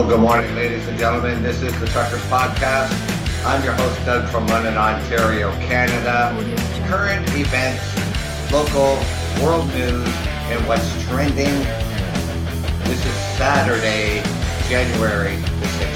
Well, good morning, ladies and gentlemen. This is the Truckers Podcast. I'm your host, Doug from London, Ontario, Canada. Current events, local, world news, and what's trending. This is Saturday, January the 16th.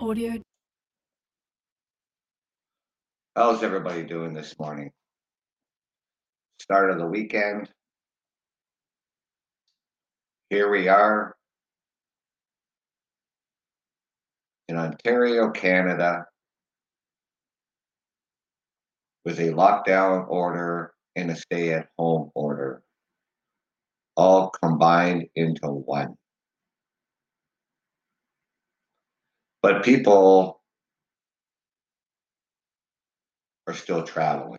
Audio How's everybody doing this morning? Start of the weekend. Here we are in Ontario, Canada, with a lockdown order and a stay at home order, all combined into one. But people are still traveling.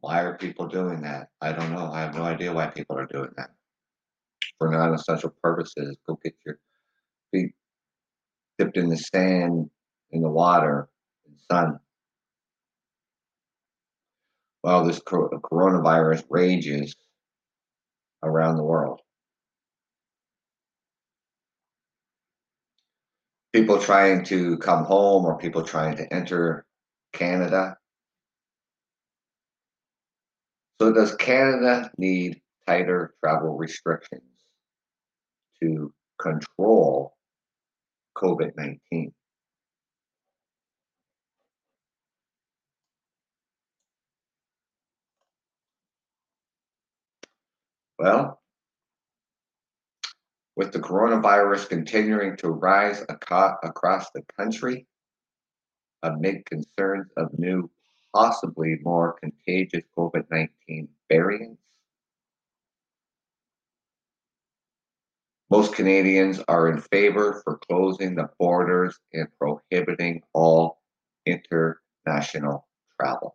Why are people doing that? I don't know. I have no idea why people are doing that. For non essential purposes, go get your feet dipped in the sand, in the water, in the sun. While this coronavirus rages around the world. People trying to come home or people trying to enter Canada. So, does Canada need tighter travel restrictions to control COVID 19? Well, with the coronavirus continuing to rise across the country uh, amid concerns of new, possibly more contagious COVID 19 variants, most Canadians are in favor for closing the borders and prohibiting all international travel.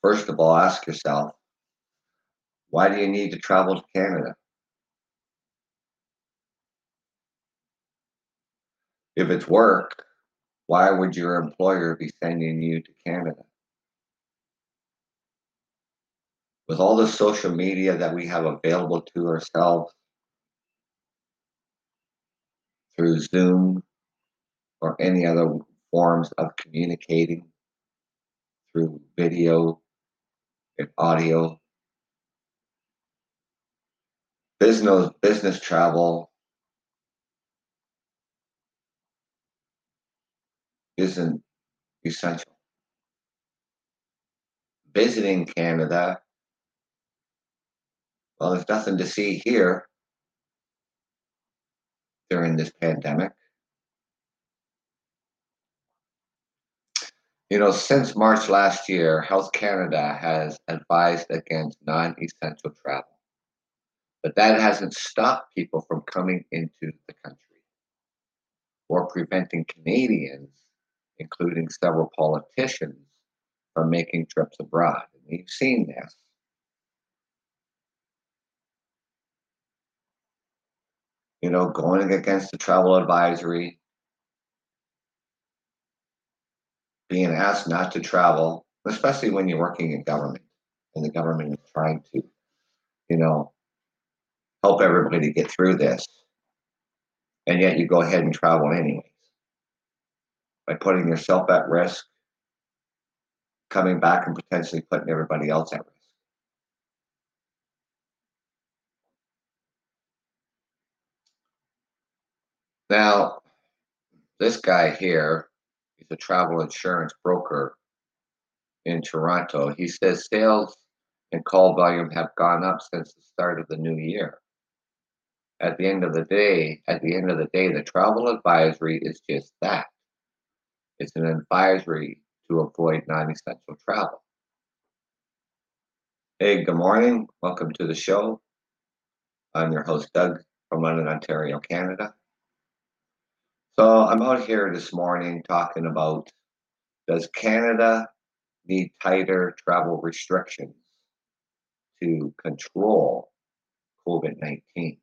First of all, ask yourself why do you need to travel to Canada? If it's work, why would your employer be sending you to Canada? With all the social media that we have available to ourselves through Zoom or any other forms of communicating through video and audio, business business travel isn't essential. Visiting Canada, well, there's nothing to see here during this pandemic. You know, since March last year, Health Canada has advised against non essential travel, but that hasn't stopped people from coming into the country or preventing Canadians, including several politicians, from making trips abroad. And we've seen this. You know, going against the travel advisory, being asked not to travel, especially when you're working in government and the government is trying to, you know, help everybody to get through this. And yet you go ahead and travel anyways by putting yourself at risk, coming back and potentially putting everybody else at risk. Now, this guy here, he's a travel insurance broker in Toronto. He says sales and call volume have gone up since the start of the new year. At the end of the day, at the end of the day, the travel advisory is just that. It's an advisory to avoid non-essential travel. Hey, good morning. Welcome to the show. I'm your host, Doug from London, Ontario, Canada. So I'm out here this morning talking about does Canada need tighter travel restrictions to control COVID 19?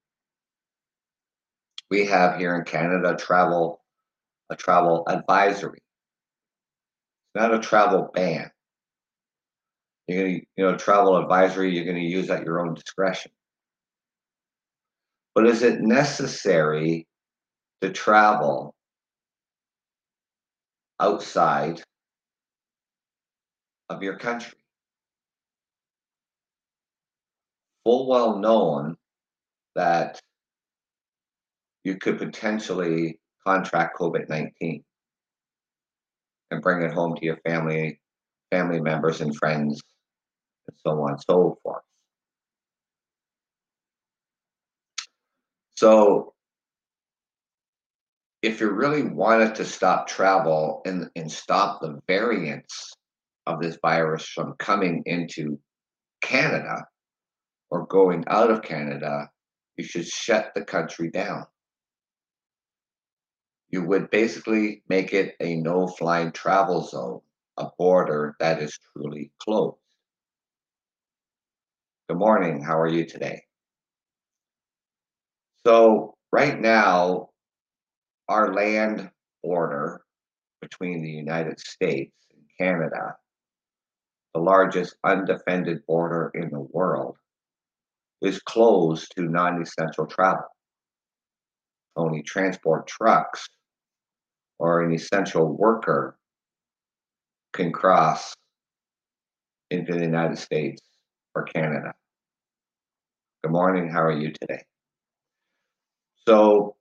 We have here in Canada travel a travel advisory. It's not a travel ban. You're gonna, you know, travel advisory, you're gonna use at your own discretion. But is it necessary to travel outside of your country? Full well known that you could potentially contract COVID 19 and bring it home to your family, family members, and friends, and so on and so forth. So, if you really wanted to stop travel and, and stop the variants of this virus from coming into Canada or going out of Canada, you should shut the country down. You would basically make it a no flying travel zone, a border that is truly closed. Good morning. How are you today? So, right now, our land border between the United States and Canada, the largest undefended border in the world, is closed to non essential travel. Only transport trucks or an essential worker can cross into the United States or Canada. Good morning. How are you today? So,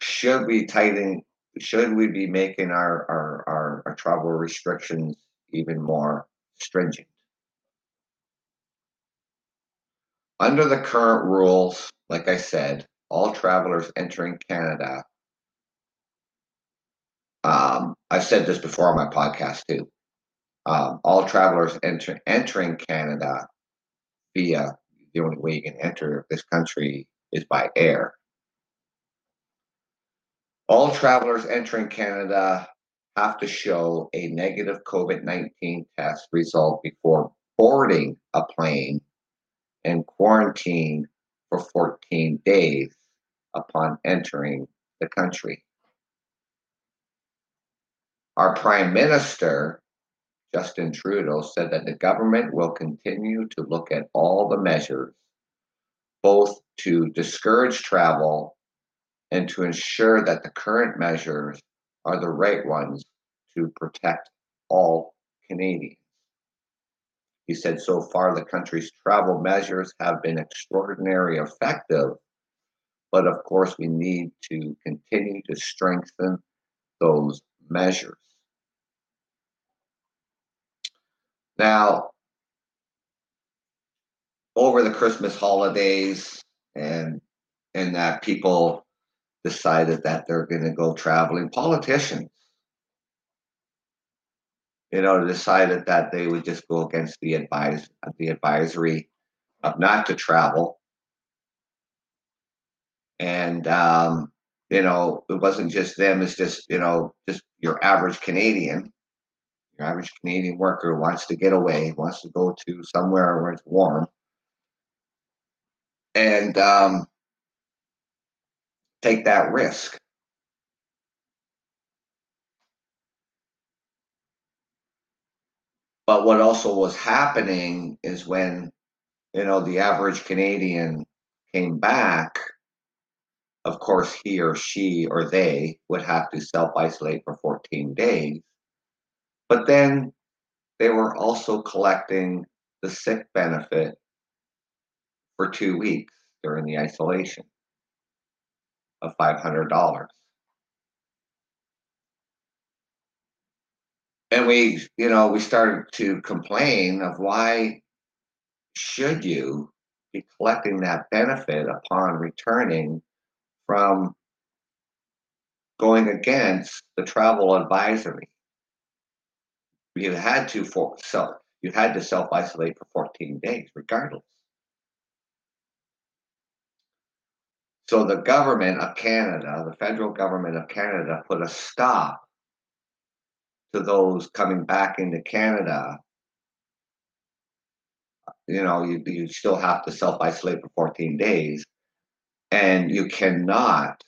should we tighten? Should we be making our our, our, our travel restrictions even more stringent? Under the current rules, like I said, all travelers entering Canada um, I've said this before on my podcast too. Um, all travelers enter, entering Canada via the only way you can enter this country is by air. All travelers entering Canada have to show a negative COVID 19 test result before boarding a plane and quarantine for 14 days upon entering the country. Our Prime Minister, Justin Trudeau, said that the government will continue to look at all the measures, both to discourage travel and to ensure that the current measures are the right ones to protect all Canadians. He said so far the country's travel measures have been extraordinarily effective, but of course we need to continue to strengthen those measures. Now, over the Christmas holidays and and that people decided that they're going to go traveling, politicians, you know, decided that they would just go against the advise the advisory of not to travel. And um, you know, it wasn't just them, it's just, you know, just your average Canadian your average Canadian worker wants to get away, wants to go to somewhere where it's warm, and um, take that risk. But what also was happening is when, you know, the average Canadian came back, of course, he or she or they would have to self isolate for 14 days. But then they were also collecting the sick benefit for two weeks during the isolation. of $500. And we, you know, we started to complain of why should you be collecting that benefit upon returning from going against the travel advisory. You had to for self you had to self isolate for 14 days, regardless. So the government of Canada, the federal government of Canada, put a stop to those coming back into Canada. You know, you, you still have to self isolate for 14 days, and you cannot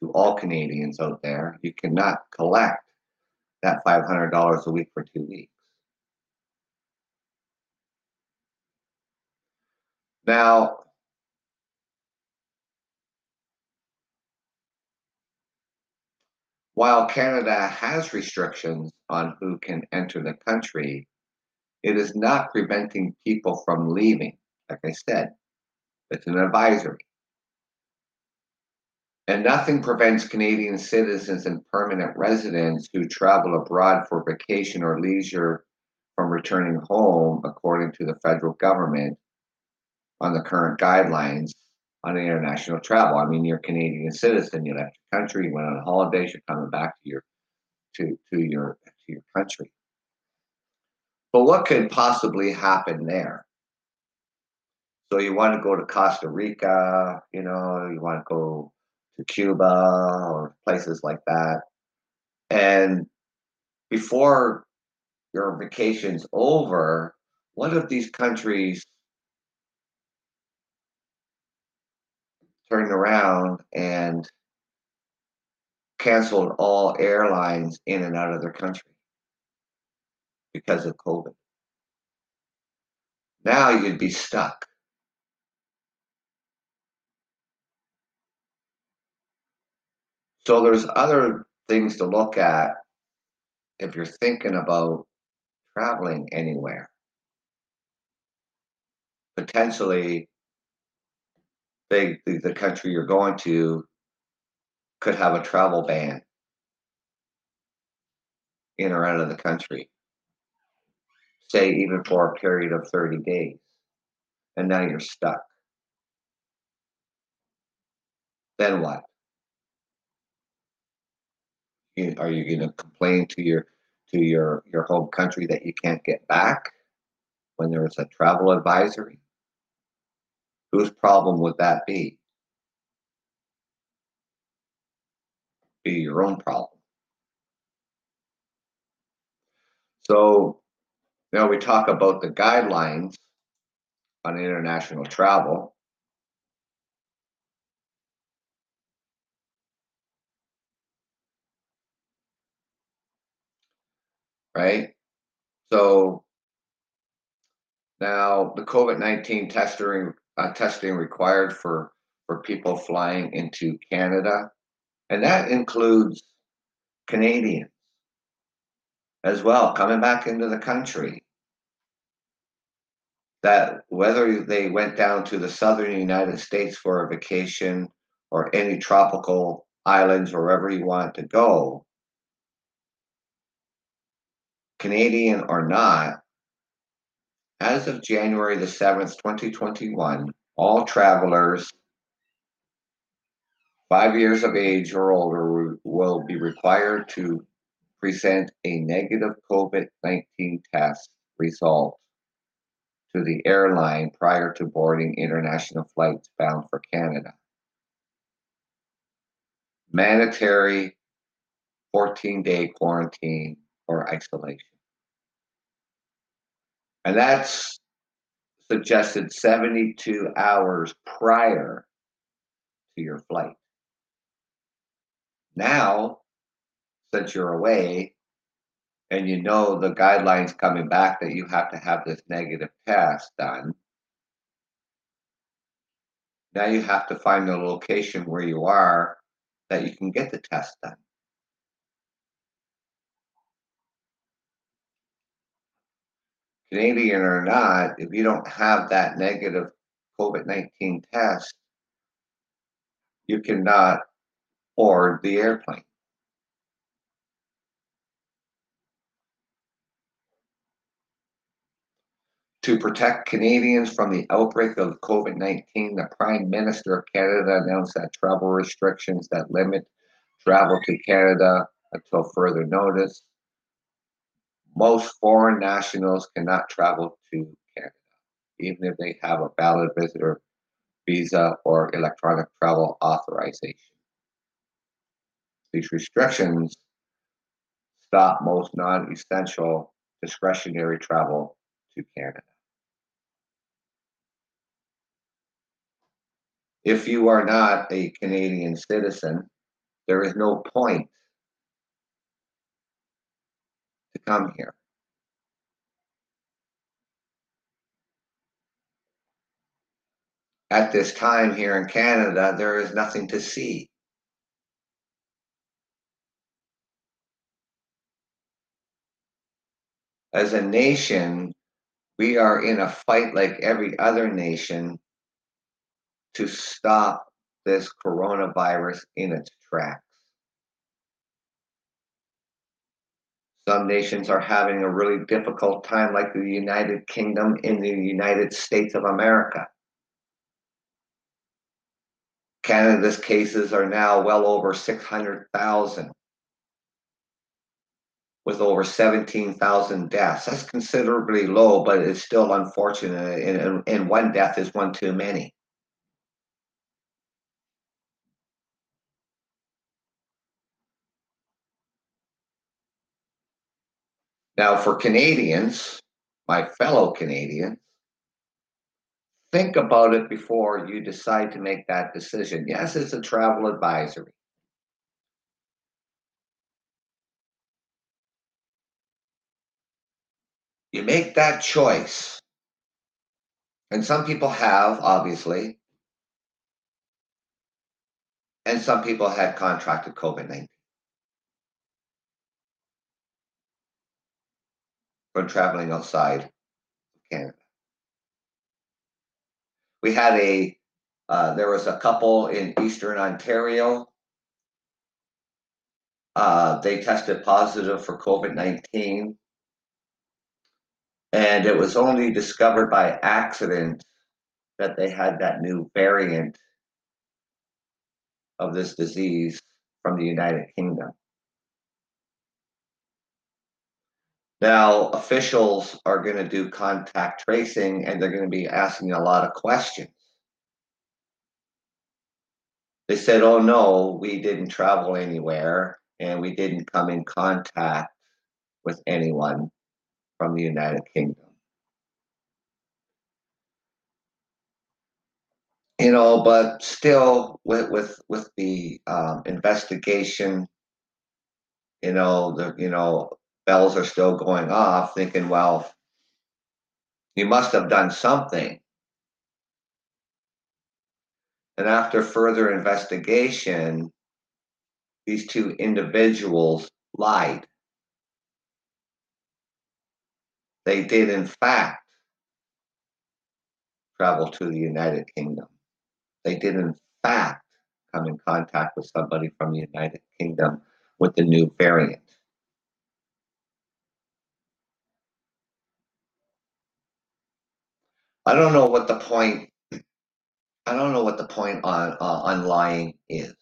to all Canadians out there, you cannot collect that $500 a week for two weeks. Now, while Canada has restrictions on who can enter the country, it is not preventing people from leaving. Like I said, it's an advisory. And nothing prevents Canadian citizens and permanent residents who travel abroad for vacation or leisure from returning home, according to the federal government, on the current guidelines on international travel. I mean, you're a Canadian citizen, you left your country, you went on holidays, you're coming back to your to to your to your country. But what could possibly happen there? So you want to go to Costa Rica, you know, you want to go Cuba or places like that. And before your vacation's over, what if these countries turned around and canceled all airlines in and out of their country because of COVID? Now you'd be stuck. So there's other things to look at if you're thinking about traveling anywhere. Potentially, they, the, the country you're going to could have a travel ban in or out of the country, say even for a period of 30 days, and now you're stuck. Then what? Are you going to complain to your to your your home country that you can't get back when there's a travel advisory? Whose problem would that be? Be your own problem. So, now we talk about the guidelines on international travel. Right? So now the COVID nineteen testing uh, testing required for for people flying into Canada, and that includes Canadians as well coming back into the country. That whether they went down to the southern United States for a vacation or any tropical islands, wherever you want to go, Canadian or not, as of January the 7th, 2021, all travelers five years of age or older will be required to present a negative COVID 19 test result to the airline prior to boarding international flights bound for Canada. Mandatory 14 day quarantine or isolation. And that's suggested 72 hours prior to your flight. Now, since you're away and you know the guidelines coming back that you have to have this negative test done, now you have to find the location where you are that you can get the test done. Canadian or not, if you don't have that negative COVID 19 test, you cannot board the airplane. To protect Canadians from the outbreak of COVID 19, the Prime Minister of Canada announced that travel restrictions that limit travel to Canada until further notice. Most foreign nationals cannot travel to Canada, even if they have a valid visitor visa or electronic travel authorization. These restrictions stop most non essential discretionary travel to Canada. If you are not a Canadian citizen, there is no point to come here. At this time here in Canada, there is nothing to see. As a nation, we are in a fight like every other nation to stop this coronavirus in its tracks. Some nations are having a really difficult time, like the United Kingdom in the United States of America. Canada's cases are now well over 600,000 with over 17,000 deaths. That's considerably low, but it's still unfortunate. And, and one death is one too many. Now, for Canadians, my fellow Canadians, think about it before you decide to make that decision. Yes, it's a travel advisory. You make that choice. And some people have, obviously. And some people had contracted COVID 19 from traveling outside Canada. We had a, uh, there was a couple in Eastern Ontario. Uh, they tested positive for COVID 19 and it was only discovered by accident that they had that new variant of this disease from the United Kingdom. Now, officials are going to do contact tracing and they're going to be asking a lot of questions. They said, oh no, we didn't travel anywhere and we didn't come in contact with anyone from the United Kingdom. You know, but still, with with with the um, investigation, you know, the you know bells are still going off, thinking, well, you must have done something. And after further investigation, these two individuals lied. They did, in fact, travel to the United Kingdom. They did, in fact, come in contact with somebody from the United Kingdom with the new variant. I don't know what the point. I don't know what the point on uh, on lying is.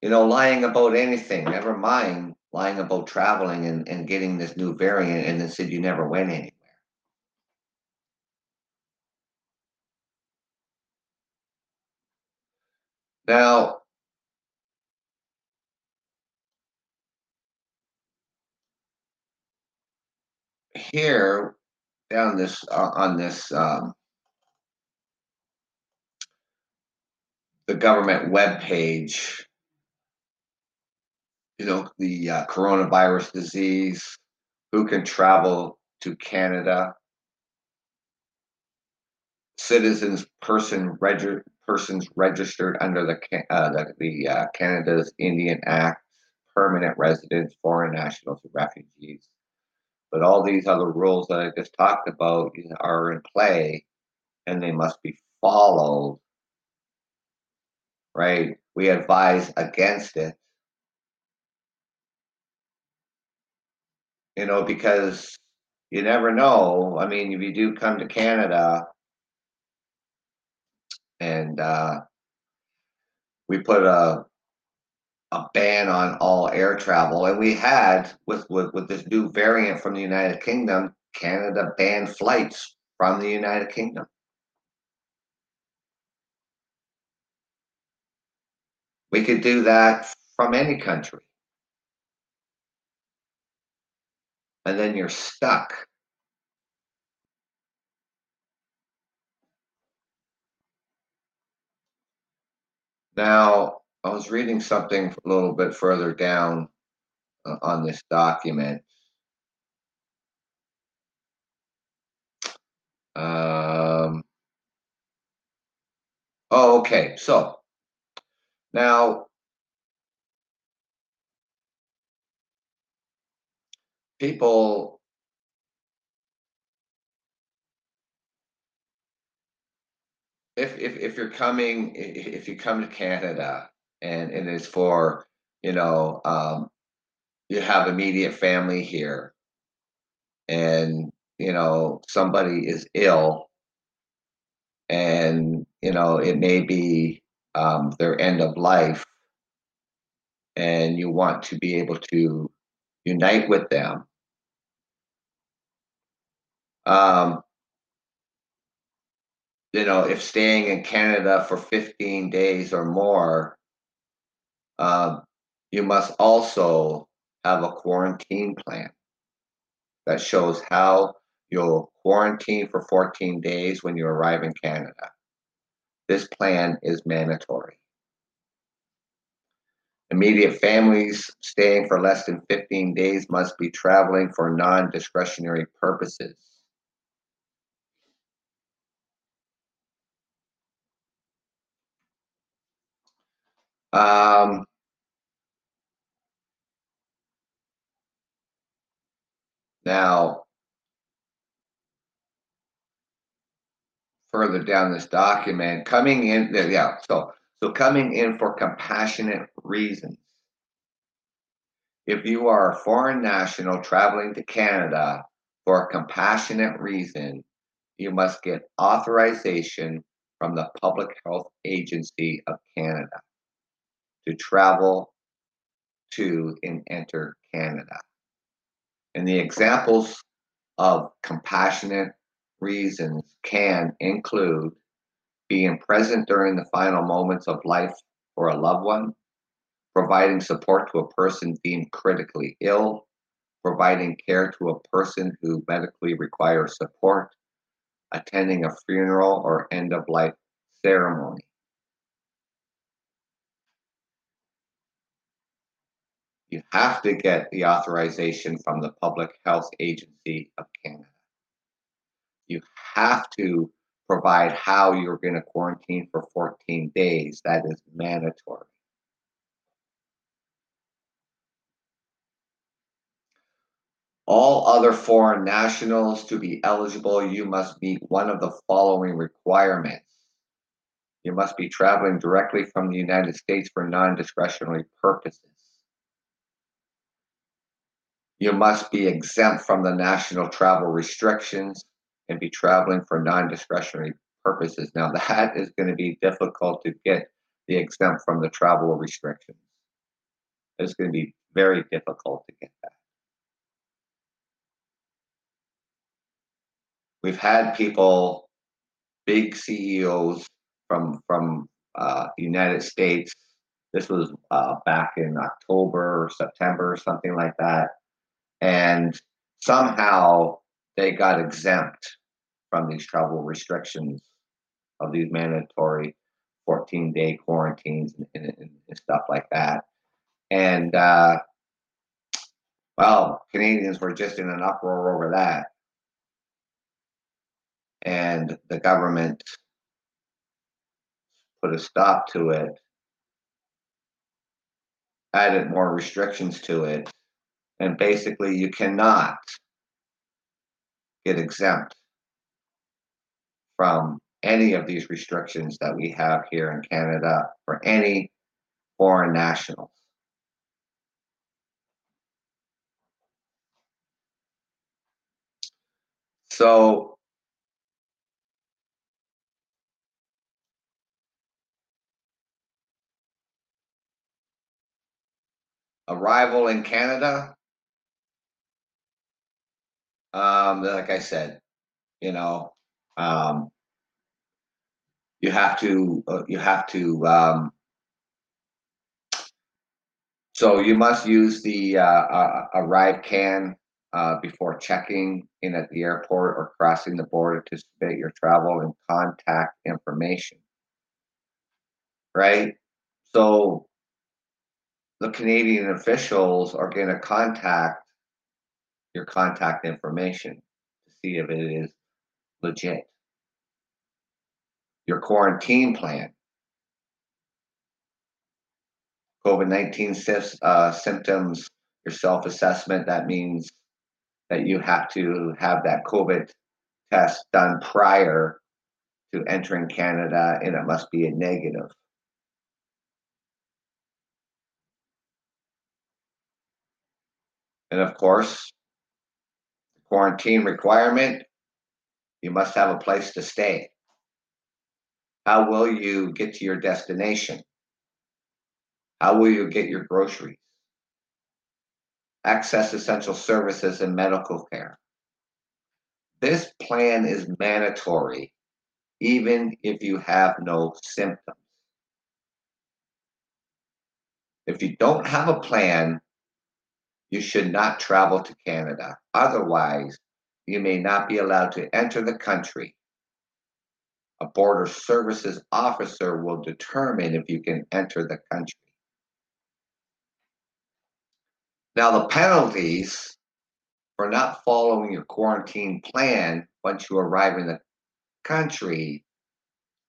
You know, lying about anything. Never mind lying about traveling and, and getting this new variant and then said you never went anywhere. Now, here down this uh, on this um, the government web page you know, the uh, coronavirus disease, who can travel to Canada, citizens person regi- persons registered under the uh, the, the uh, Canada's Indian Act, permanent residents, foreign nationals, refugees. But all these other rules that I just talked about are in play, and they must be followed right? We advise against it. You know, because you never know. I mean, if you do come to Canada and uh, we put a a ban on all air travel, and we had with, with with this new variant from the United Kingdom, Canada banned flights from the United Kingdom. We could do that from any country. And then you're stuck. Now, I was reading something a little bit further down uh, on this document. Um, oh, okay. So now people if if if you're coming if you come to Canada and and it's for you know um, you have immediate family here and you know somebody is ill and you know it may be um, their end of life and you want to be able to unite with them. Um, you know if staying in canada for 15 days or more um, you must also have a quarantine plan that shows how you'll quarantine for 14 days when you arrive in Canada. This plan is mandatory. Immediate families staying for less than 15 days must be traveling for non discretionary purposes. Um, now, further down this document, coming in, yeah, so so coming in for compassionate reasons. If you are a foreign national traveling to Canada for a compassionate reason, you must get authorization from the Public Health Agency of Canada to travel to and enter Canada. And the examples of compassionate reasons can include being present during the final moments of life for a loved one, providing support to a person deemed critically ill, providing care to a person who medically requires support, attending a funeral or end of life ceremony. You have to get the authorization from the Public Health Agency of Canada. You have to provide how you're going to quarantine for 14 days. That is mandatory. All other foreign nationals to be eligible, you must meet one of the following requirements. You must be traveling directly from the United States for non discretionary purposes. You must be exempt from the national travel restrictions and be traveling for non discretionary purposes. Now, that is going to be difficult to get the exempt from the travel restrictions. It's going to be very difficult to get that. We've had people, big CEOs from from uh, United States. This was uh, back in October or September, something like that, and somehow they got exempt from these travel restrictions of these mandatory 14 day quarantines and, and, and, stuff like that. And uh, well, Canadians were just in an uproar over that. And the government put a stop to it, added more restrictions to it, and basically you cannot get exempt from any of these restrictions that we have here in Canada for any foreign nationals. So arrival in Canada, um, like I said, you know, um, you have to uh, you have to um, so you must use the uh, ArriveCAN uh, before checking in at the airport or crossing the border to submit your travel and contact information. Right? So the Canadian officials are going to contact your contact information to see if it is legit. Your quarantine plan. COVID 19 uh, symptoms, your self assessment, that means that you have to have that COVID test done prior to entering Canada and it must be a negative. And of course, quarantine requirement, you must have a place to stay. How will you get to your destination? How will you get your groceries? Access essential services and medical care. This plan is mandatory even if you have no symptoms. If you don't have a plan, you should not travel to Canada. Otherwise, you may not be allowed to enter the country. A border services officer will determine if you can enter the country. Now, the penalties for not following your quarantine plan once you arrive in the country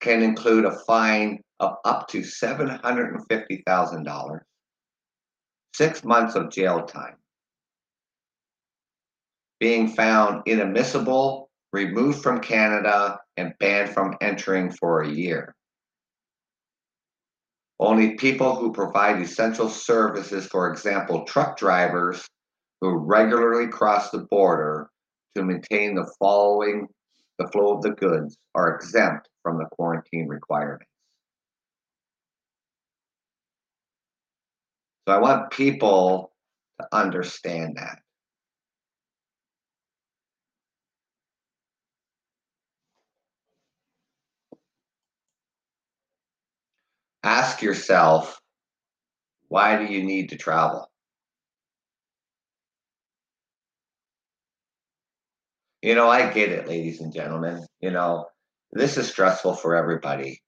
can include a fine of up to $750,000, six months of jail time, being found inadmissible, removed from Canada, and banned from entering for a year. Only people who provide essential services, for example, truck drivers who regularly cross the border to maintain the following the flow of the goods are exempt from the quarantine requirements. So I want people to understand that. Ask yourself, why do you need to travel? You know, I get it, ladies and gentlemen. You know, this is stressful for everybody.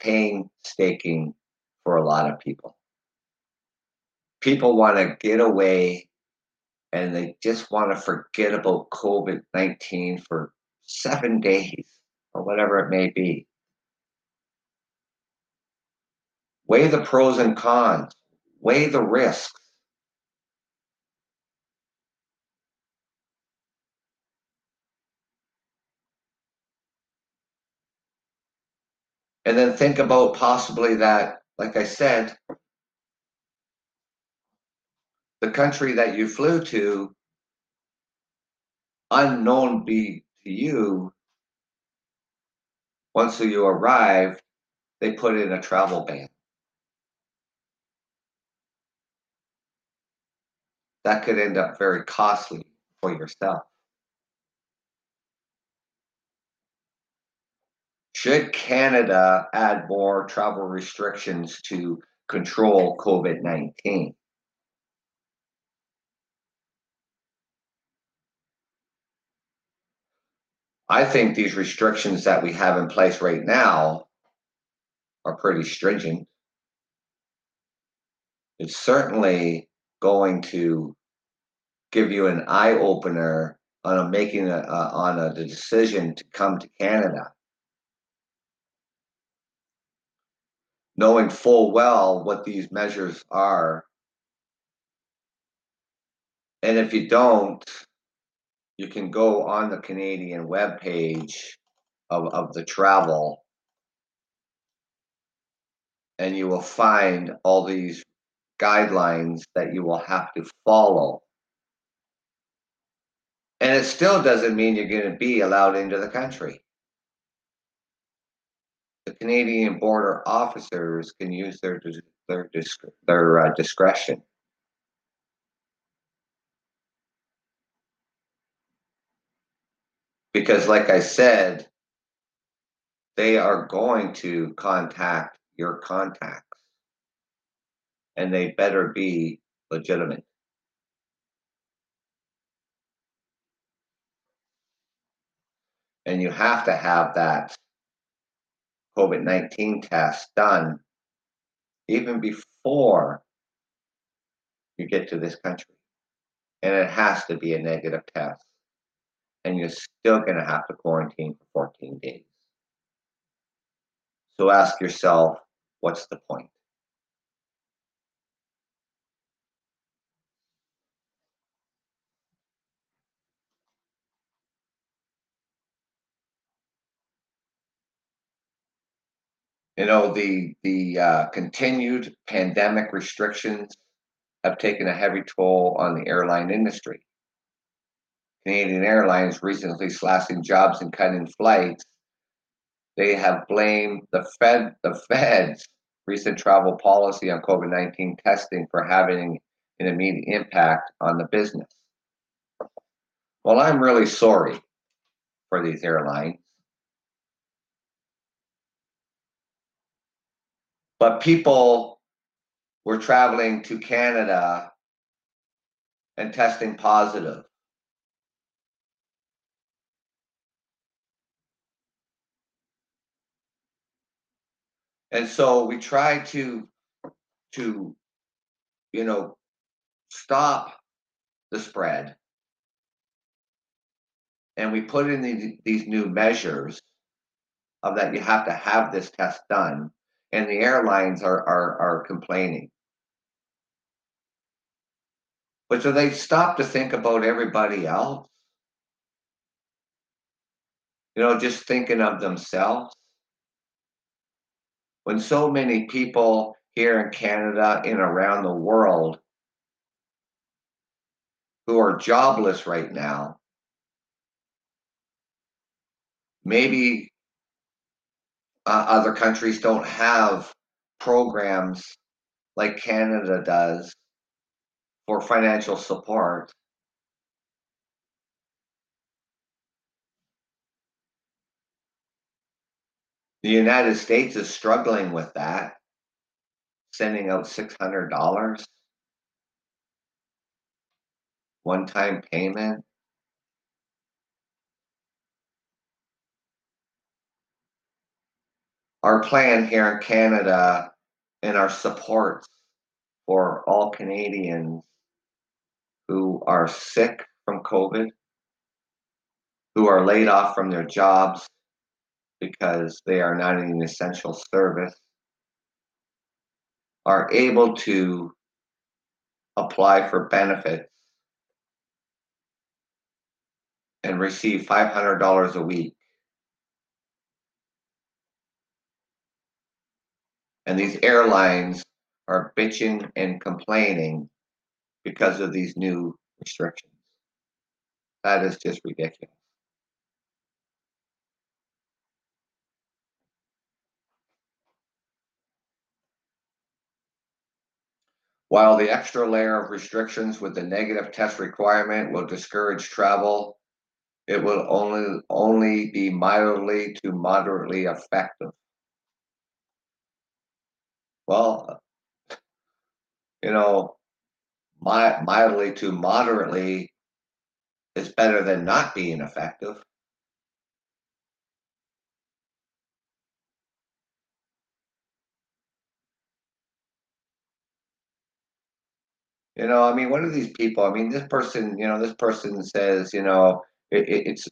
Painstaking for a lot of people. People want to get away and they just want to forget about COVID 19 for seven days or whatever it may be. Weigh the pros and cons, weigh the risks. And then think about possibly that, like I said, the country that you flew to, unknown be to you, once you arrived, they put in a travel ban. That could end up very costly for yourself. Should Canada add more travel restrictions to control COVID 19? I think these restrictions that we have in place right now are pretty stringent. It's certainly going to give you an eye opener on a making a, on a decision to come to Canada. Knowing full well what these measures are. And if you don't, you can go on the Canadian webpage of, of the travel and you will find all these guidelines that you will have to follow. And it still doesn't mean you're going to be allowed into the country. The Canadian border officers can use their their their uh, discretion. Because, like I said, they are going to contact your contacts and they better be legitimate. And you have to have that COVID 19 test done even before you get to this country. And it has to be a negative test. And you're still going to have to quarantine for 14 days. So ask yourself, what's the point? You know, the the uh, continued pandemic restrictions have taken a heavy toll on the airline industry. Canadian Airlines recently slashing jobs and cutting flights. They have blamed the Fed, the Fed's recent travel policy on COVID 19 testing for having an immediate impact on the business. Well, I'm really sorry for these airlines. But people were traveling to Canada and testing positive. And so we try to to you know stop the spread. And we put in the, these new measures of that you have to have this test done and the airlines are are, are complaining. But so they stop to think about everybody else. You know just thinking of themselves when so many people here in canada and around the world who are jobless right now maybe uh, other countries don't have programs like Canada does for financial support. The United States is struggling with that, sending out $600 one time payment. our plan here in Canada and our support for all Canadians who are sick from COVID, who are laid off from their jobs because they are not in an essential service, are able to apply for benefits and receive $500 a week And these airlines are bitching and complaining because of these new restrictions. That is just ridiculous. While the extra layer of restrictions with the negative test requirement will discourage travel, it will only only be mildly to moderately effective. Well, you know, mildly to moderately is better than not being effective. You know, I mean, what are these people? I mean, this person, you know, this person says, you know, it, it, it's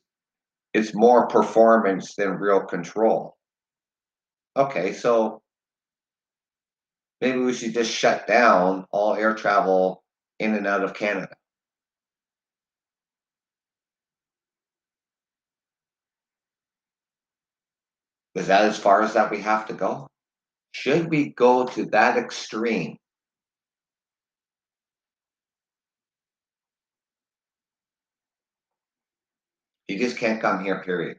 it's more performance than real control. Okay, so maybe we should just shut down all air travel in and out of Canada. Is that as far as that we have to go? Should we go to that extreme? You just can't come here, period.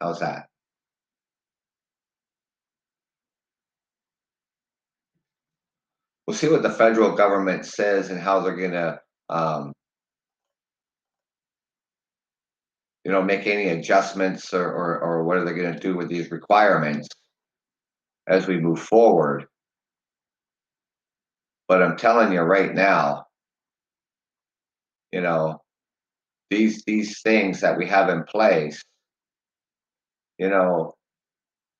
How's that? We'll see what the federal government says and how they're gonna, um, you know, make any adjustments or, or, or what are they gonna do with these requirements as we move forward. But I'm telling you right now, you know, these these things that we have in place, you know,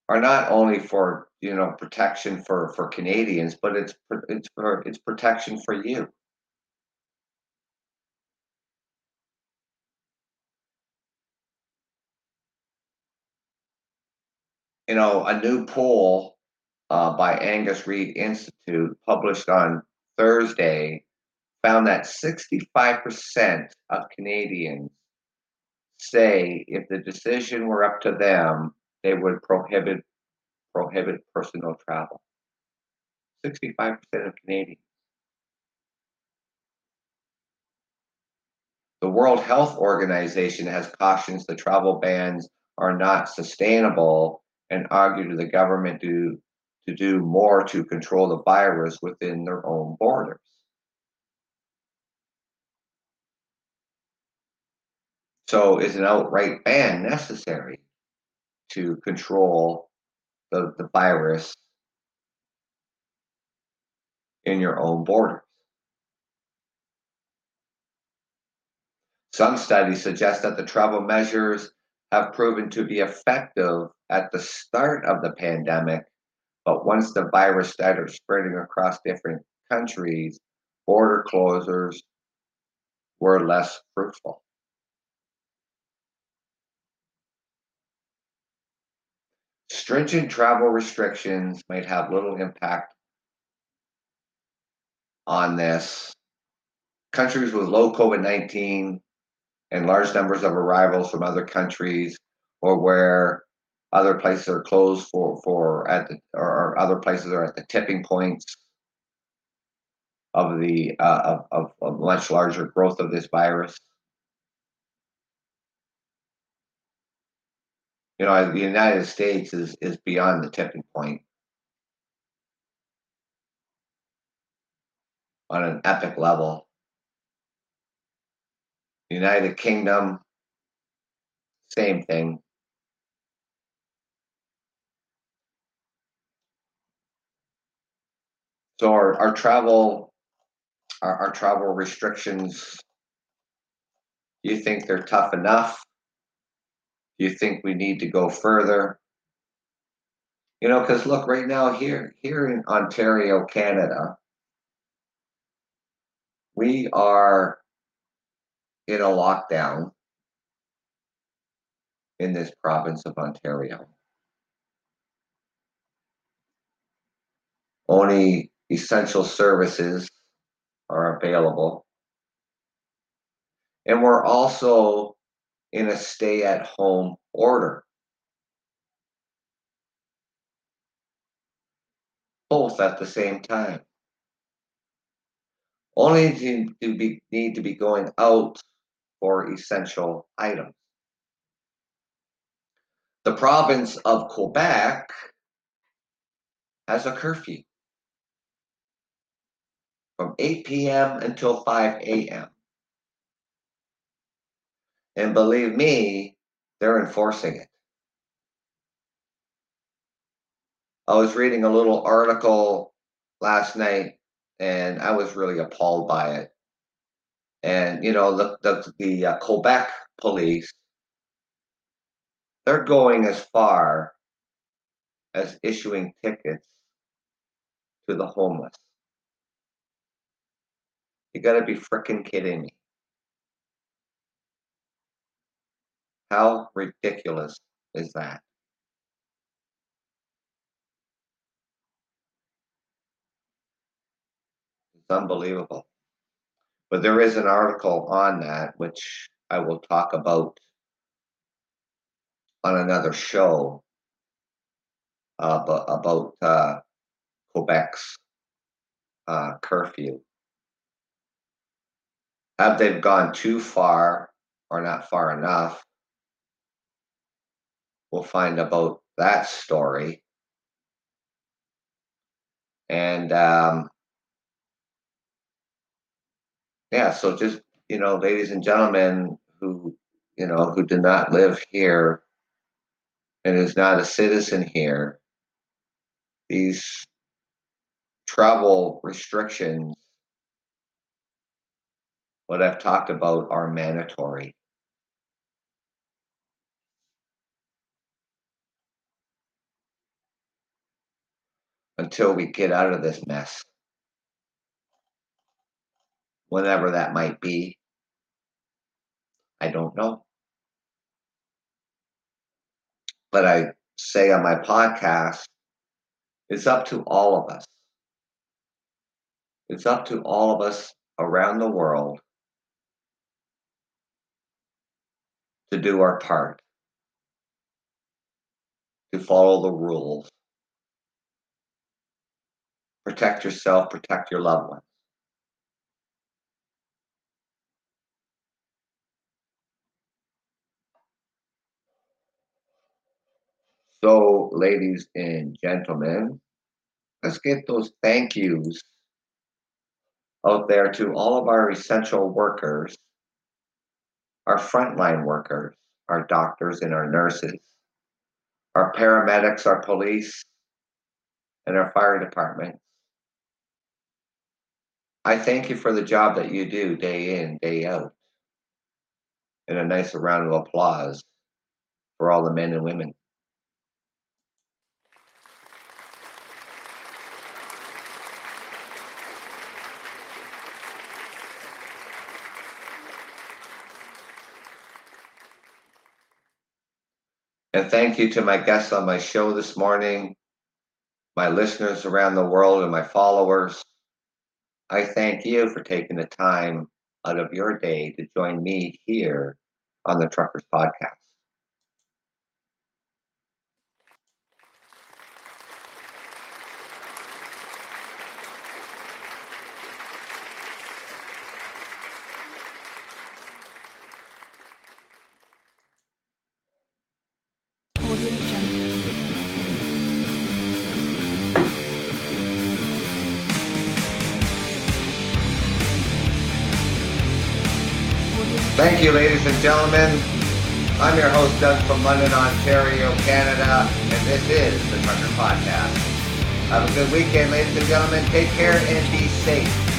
are not only for you know protection for for Canadians, but it's it's for it's protection for you. You know, a new poll uh, by Angus Reid Institute published on Thursday found that 65% of Canadians say if the decision were up to them, they would prohibit prohibit personal travel. 65% of Canadians. The World Health Organization has cautions the travel bans are not sustainable and argued to the government to, to do more to control the virus within their own borders. So is an outright ban necessary to control the, the virus in your own borders? Some studies suggest that the travel measures have proven to be effective at the start of the pandemic, but once the virus started spreading across different countries, border closures were less fruitful. Stringent travel restrictions might have little impact on this. Countries with low COVID 19 and large numbers of arrivals from other countries or where other places are closed for, for at the or other places are at the tipping points of the uh, of, of, of much larger growth of this virus. You know, the United States is is beyond the tipping point on an epic level. United Kingdom, same thing. So our, our travel, our, our travel restrictions, you think they're tough enough? You think we need to go further? You know, because look, right now here, here in Ontario, Canada, we are in a lockdown in this province of Ontario. Only essential services are available. And we're also in a stay at home order. Both at the same time. Only to, be, need to be going out for essential items. The province of Quebec has a curfew from 8 p.m. until 5 a.m. And believe me, they're enforcing it. I was reading a little article last night and I was really appalled by it. And, you know, the, the, the uh, Quebec police, they're going as far as issuing tickets to the homeless. You gotta be freaking kidding me. How ridiculous is that? It's unbelievable. But there is an article on that, which I will talk about on another show. about, about uh, Quebec's uh, curfew. Have they gone too far or not far enough? We'll find about that story. And um, yeah, so just, you know, ladies and gentlemen who, you know, who do not live here and is not a citizen here, these travel restrictions, what I've talked about, are mandatory. Until we get out of this mess, whenever that might be, I don't know. But I say on my podcast, it's up to all of us. It's up to all of us around the world to do our part, to follow the rules, protect yourself, protect your loved ones. So, ladies and gentlemen, let's get those thank yous out there to all of our essential workers, our frontline workers, our doctors and our nurses, our paramedics, our police, and our fire departments. I thank you for the job that you do day in, day out. And a nice round of applause for all the men and women. And thank you to my guests on my show this morning, my listeners around the world, and my followers. I thank you for taking the time out of your day to join me here on the Truckers Podcast. Ladies and gentlemen. I'm your host, Doug from London, Ontario, Canada, and this is the Trucker Podcast. Have a good weekend, ladies and gentlemen. Take care and be safe.